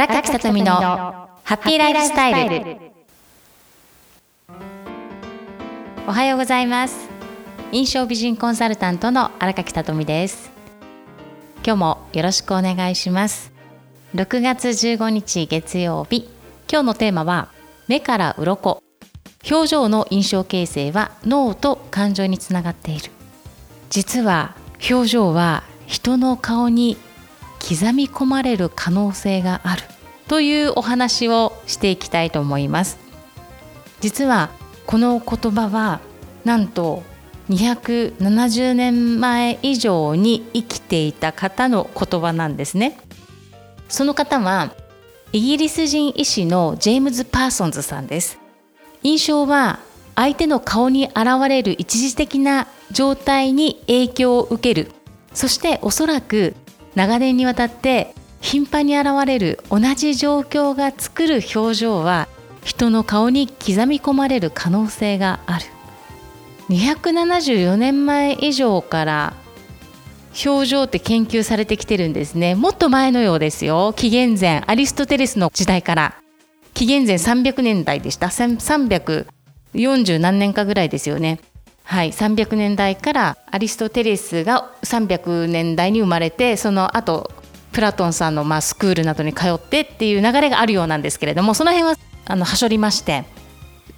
荒垣さとみのハッピーライフスタイル。おはようございます。印象美人コンサルタントの荒垣さとみです。今日もよろしくお願いします。6月15日月曜日。今日のテーマは目から鱗。表情の印象形成は脳と感情につながっている。実は表情は人の顔に刻み込まれる可能性があるというお話をしていきたいと思います。実はこの言葉はなんと270年前以上に生きていた方の言葉なんですね。その方はイギリス人医師のジェームズ・パーソンズさんです。印象は相手の顔に現れる一時的な状態に影響を受ける。そしておそらく長年にわたって頻繁に現れる同じ状況が作る表情は人の顔に刻み込まれる可能性がある。274年前以上から表情って研究されてきてるんですね。もっと前のようですよ。紀元前アリストテレスの時代から。紀元前300年代でした。340何年かぐらいですよね。はい、300年代からアリストテレスが300年代に生まれてその後プラトンさんのまあスクールなどに通ってっていう流れがあるようなんですけれどもその辺はあのはしょりまして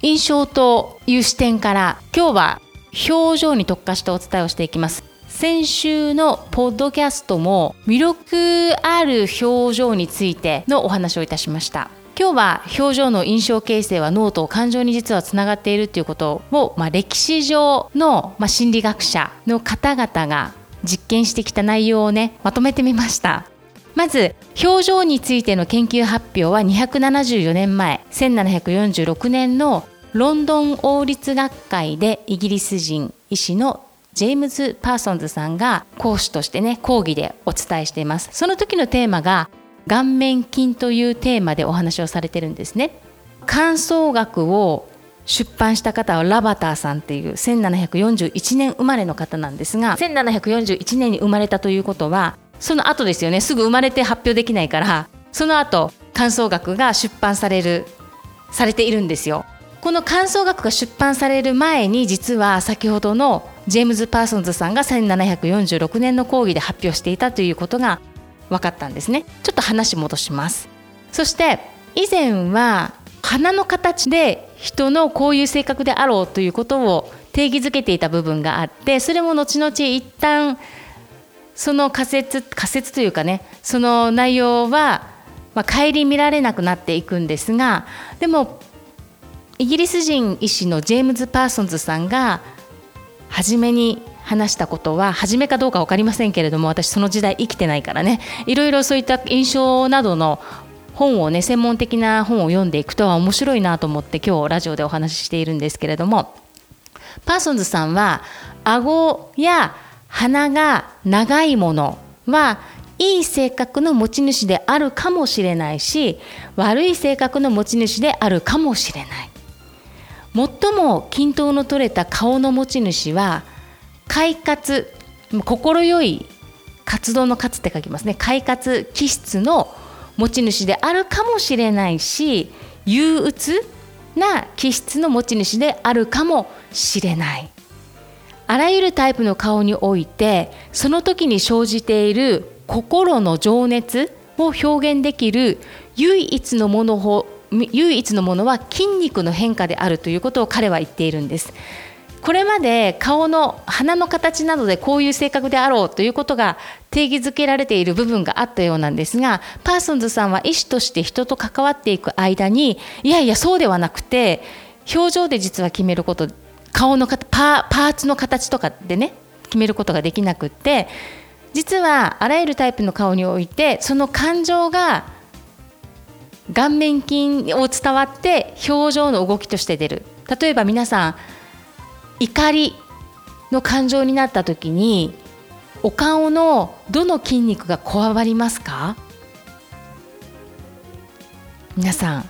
印象という視点から今日は表情に特化してお伝えをしていきます。先週のポッドキャストも魅力ある表情についてのお話をいたしました。今日は表情の印象形成は脳と感情に実はつながっているということを、まあ、歴史上の、まあ、心理学者の方々が実験してきた内容をねまとめてみました。まず表情についての研究発表は274年前1746年のロンドン王立学会でイギリス人医師のジェームズ・パーソンズさんが講師としてね講義でお伝えしています。その時のテーマが顔面筋というテーマでお話をされてるんですね。観相学を出版した方はラバターさんっていう1741年生まれの方なんですが1741年に生まれたということはその後ですよねすぐ生まれて発表できないからその後観相学が出版されるされているんですよ。この観相学が出版される前に実は先ほどのジェームズ・パーソンズさんが1746年の講義で発表していたということが分かったんですね。ちょっと話戻します。そして以前は鼻の形で人のこういう性格であろうということを定義づけていた部分があってそれも後々一旦その仮説仮説というかねその内容は、ま、顧みられなくなっていくんですがでもイギリス人医師のジェームズ・パーソンズさんが初めに話したことは初めかどうか分かりませんけれども私その時代生きてないからね。いろいろそういった印象などの本をね専門的な本を読んでいくとは面白いなと思って今日ラジオでお話ししているんですけれどもパーソンズさんは顎や鼻が長いものはいい性格の持ち主であるかもしれないし悪い性格の持ち主であるかもしれない。最も均等の取れた顔の持ち主は快活快い活動の活って書きますね。快活気質の持ち主であるかもしれないし憂鬱な気質の持ち主であるかもしれない。あらゆるタイプの顔においてその時に生じている心の情熱を表現できる唯一のもの唯一のものは筋肉の変化であるということを彼は言っているんです。これまで顔の鼻の形などでこういう性格であろうということが定義づけられている部分があったようなんですがパーソンズさんは医師として人と関わっていく間にいやいやそうではなくて表情で実は決めること顔のパパーツの形とかでね決めることができなくって実はあらゆるタイプの顔においてその感情が顔面筋を伝わって表情の動きとして出る。例えば皆さん怒りの感情になった時にお顔のどの筋肉がこわばりますか？皆さん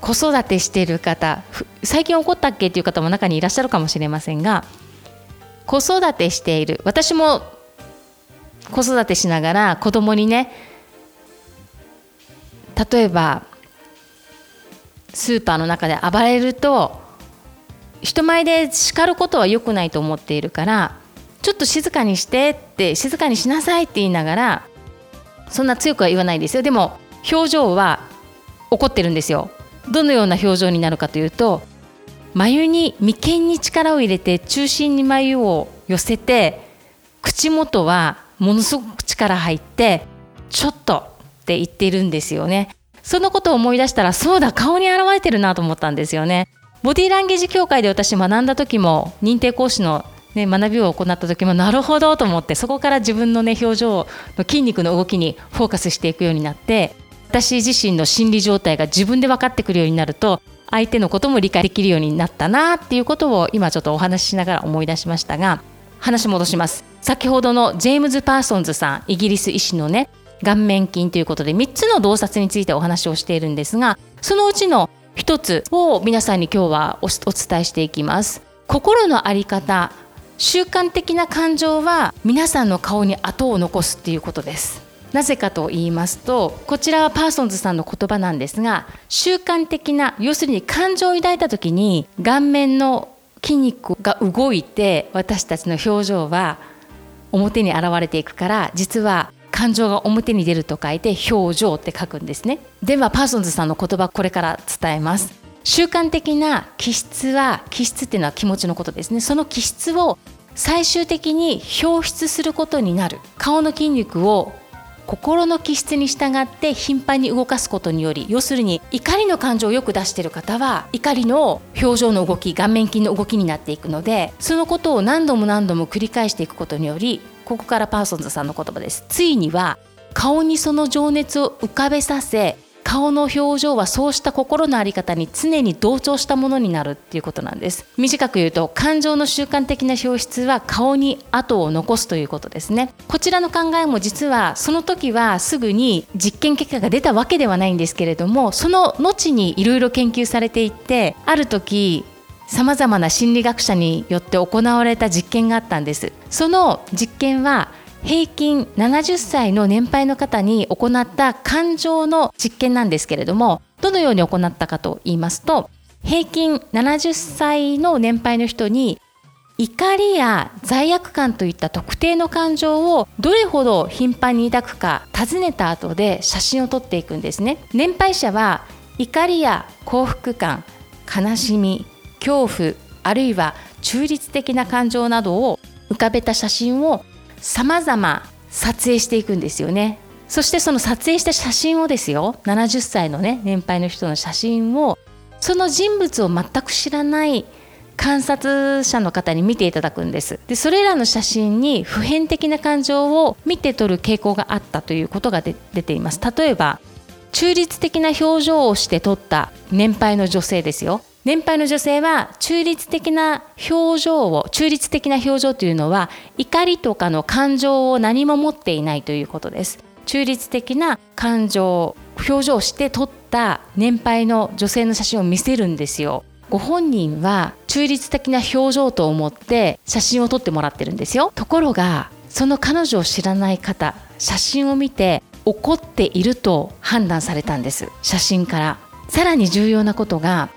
子育てしている方最近怒ったっけっていう方も中にいらっしゃるかもしれませんが子育てしている私も子育てしながら子供にね例えばスーパーの中で暴れると人前で叱ることは良くないと思っているからちょっと静かにしてって静かにしなさいって言いながらそんな強くは言わないですよ。でも表情は怒ってるんですよ。どのような表情になるかというと眉に眉間に力を入れて中心に眉を寄せて口元はものすごく力入ってちょっとって言っているんですよね。そのことを思い出したらそうだ顔に現れてるなと思ったんですよね。ボディーランゲージ協会で私学んだ時も認定講師のね、学びを行った時もなるほどと思ってそこから自分のね表情の筋肉の動きにフォーカスしていくようになって私自身の心理状態が自分で分かってくるようになると相手のことも理解できるようになったなっていうことを今ちょっとお話ししながら思い出しましたが話戻します。先ほどのジェームズ・パーソンズさんイギリス医師のね顔面筋ということで3つの洞察についてお話をしているんですがそのうちの1つを皆さんに今日はお伝えしていきます。心の在り方習慣的な感情は皆さんの顔に跡を残すっていうことです。なぜかと言いますとこちらはパーソンズさんの言葉なんですが習慣的な要するに感情を抱いた時に顔面の筋肉が動いて私たちの表情は表に現れていくから実は感情が表に出ると書いて表情って書くんですね。ではパーソンズさんの言葉これから伝えます。習慣的な気質は気質っていうのは気持ちのことですね。その気質を最終的に表出することになる。顔の筋肉を心の気質に従って頻繁に動かすことにより要するに怒りの感情をよく出している方は怒りの表情の動き顔面筋の動きになっていくのでそのことを何度も何度も繰り返していくことによりここからパーソンズさんの言葉です。ついには顔にその情熱を浮かべさせ顔の表情はそうした心の在り方に常に同調したものになるっていうことなんです。短く言うと感情の習慣的な表出は顔に跡を残すということですね。こちらの考えも実はその時はすぐに実験結果が出たわけではないんですけれどもその後にいろいろ研究されていってある時さまざまな心理学者によって行われた実験があったんです。その実験は平均70歳の年配の方に行った感情の実験なんですけれどもどのように行ったかと言いますと平均70歳の年配の人に怒りや罪悪感といった特定の感情をどれほど頻繁に抱くか尋ねた後で写真を撮っていくんですね。年配者は怒りや幸福感悲しみ恐怖あるいは中立的な感情などを浮かべた写真を様々撮影していくんですよね。そしてその撮影した写真をですよ70歳のね年配の人の写真をその人物を全く知らない観察者の方に見ていただくんです。でそれらの写真に普遍的な感情を見て取る傾向があったということが出ています。例えば中立的な表情をして撮った年配の女性ですよ。年配の女性は中立的な表情を中立的な表情というのは怒りとかの感情を何も持っていないということです。中立的な感情表情をして撮った年配の女性の写真を見せるんですよ。ご本人は中立的な表情と思って写真を撮ってもらってるんですよ。ところがその彼女を知らない方写真を見て怒っていると判断されたんです。写真から。さらに重要なことが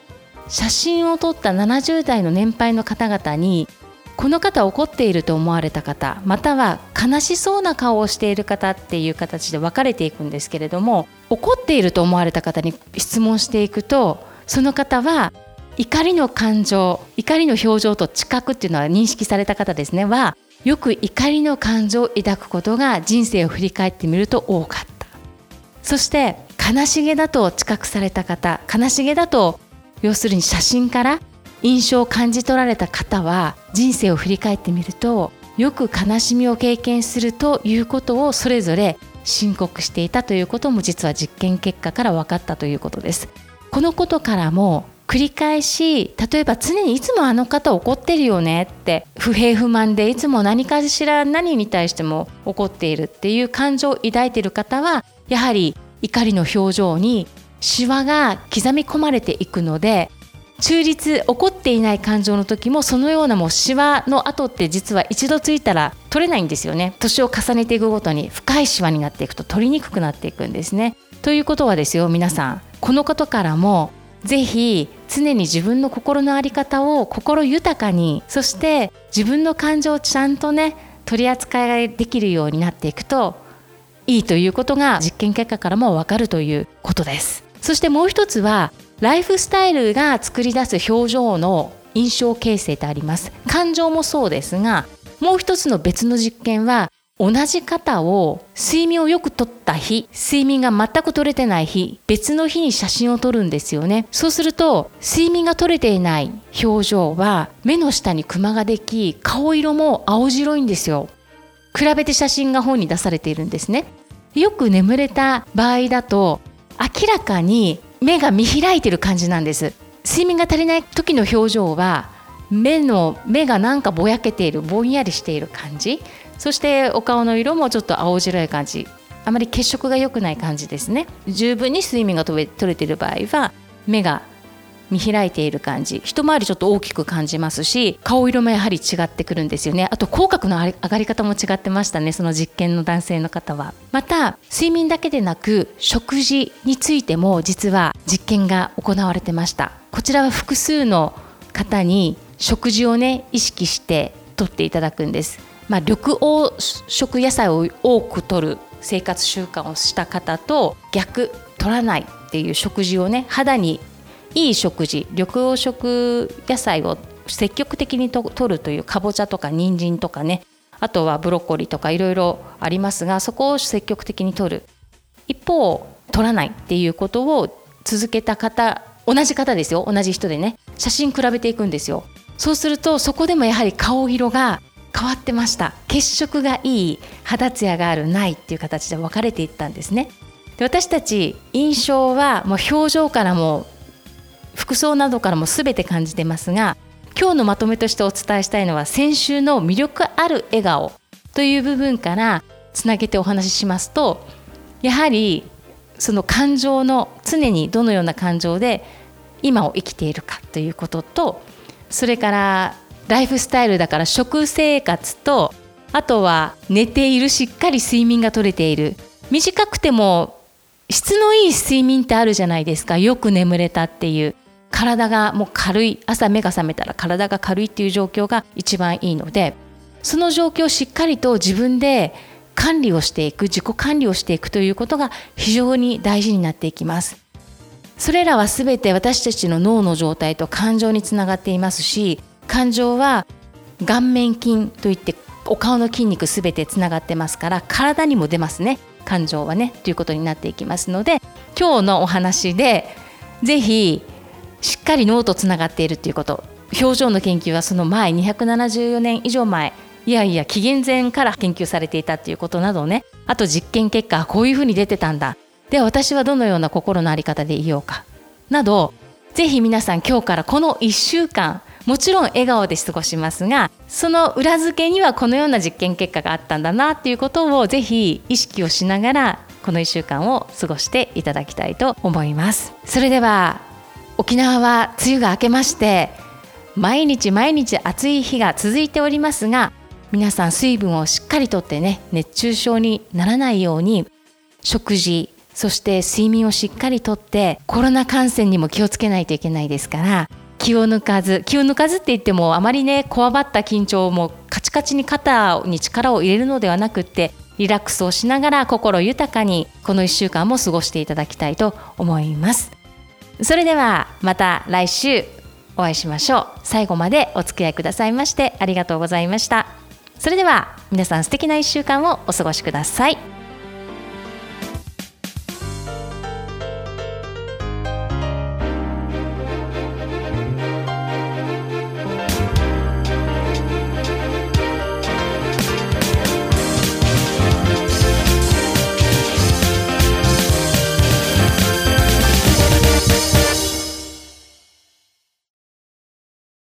写真を撮った70代の年配の方々にこの方怒っていると思われた方または悲しそうな顔をしている方っていう形で分かれていくんですけれども怒っていると思われた方に質問していくとその方は怒りの感情怒りの表情と近くっていうのは認識された方ですね。はよく怒りの感情を抱くことが人生を振り返ってみると多かった。そして悲しげだと知覚された方悲しげだと要するに写真から印象を感じ取られた方は人生を振り返ってみるとよく悲しみを経験するということをそれぞれ申告していたということも実は実験結果から分かったということです。このことからも繰り返し例えば常にいつもあの方怒ってるよねって不平不満でいつも何かしら何に対しても怒っているっていう感情を抱いている方はやはり怒りの表情にシワが刻み込まれていくので中立起こっていない感情の時もそのようなもうシワの跡って実は一度ついたら取れないんですよね。年を重ねていくごとに深いシワになっていくと取りにくくなっていくんですね。ということはですよ皆さんこのことからもぜひ常に自分の心の在り方を心豊かにそして自分の感情をちゃんとね取り扱いができるようになっていくといいということが実験結果からもわかるということです。そしてもう一つはライフスタイルが作り出す表情の印象形成ってあります。感情もそうですがもう一つの別の実験は同じ方を睡眠をよくとった日睡眠が全く取れてない日別の日に写真を撮るんですよね。そうすると睡眠が取れていない表情は目の下にクマができ顔色も青白いんですよ。比べて写真が本に出されているんですね。よく眠れた場合だと明らかに目が見開いてる感じなんです。睡眠が足りない時の表情は目の目がなんかぼやけているぼんやりしている感じ。そしてお顔の色もちょっと青白い感じ。あまり血色が良くない感じですね。十分に睡眠が取れている場合は目が見開いている感じ。一回りちょっと大きく感じますし顔色もやはり違ってくるんですよね。あと口角の上がり方も違ってましたねその実験の男性の方は。また睡眠だけでなく食事についても実は実験が行われてました。こちらは複数の方に食事をね意識してとっていただくんです。まあ、緑黄色野菜を多く摂る生活習慣をした方と逆取らないっていう食事をね肌にいい食事緑黄色野菜を積極的にとるというかぼちゃとか人参とかね。あとはブロッコリーとかいろいろありますがそこを積極的に取る。一方取らないっていうことを続けた方同じ方ですよ。同じ人でね。写真比べていくんですよ。そうするとそこでもやはり顔色が変わってました。血色がいい肌ツヤがあるないっていう形で分かれていったんですね。で私たち印象はもう表情からも服装などからも全て感じてますが今日のまとめとしてお伝えしたいのは先週の魅力ある笑顔という部分からつなげてお話ししますとやはりその感情の常にどのような感情で今を生きているかということとそれからライフスタイルだから食生活とあとは寝ているしっかり睡眠が取れている。短くても質のいい睡眠ってあるじゃないですか。よく眠れたっていう。体がもう軽い朝目が覚めたら体が軽いっていう状況が一番いいのでその状況をしっかりと自分で管理をしていく自己管理をしていくということが非常に大事になっていきます。それらは全て私たちの脳の状態と感情につながっていますし感情は顔面筋といってお顔の筋肉すべてつながってますから体にも出ますね感情はねということになっていきますので今日のお話でぜひしっかり脳とつながっているということ。表情の研究はその前274年以上前いやいや紀元前から研究されていたっていうことなどね。あと実験結果こういうふうに出てたんだ。では私はどのような心の在り方でいようか。などぜひ皆さん今日からこの1週間もちろん笑顔で過ごしますがその裏付けにはこのような実験結果があったんだなっていうことをぜひ意識をしながらこの1週間を過ごしていただきたいと思います。それでは沖縄は梅雨が明けまして毎日毎日暑い日が続いておりますが皆さん水分をしっかりとってね熱中症にならないように食事そして睡眠をしっかりとってコロナ感染にも気をつけないといけないですから気を抜かず気を抜かずって言ってもあまりねこわばった緊張もカチカチに肩に力を入れるのではなくってリラックスをしながら心豊かにこの1週間も過ごしていただきたいと思います。それではまた来週お会いしましょう。最後までお付き合いくださいましてありがとうございました。それでは皆さん素敵な1週間をお過ごしください。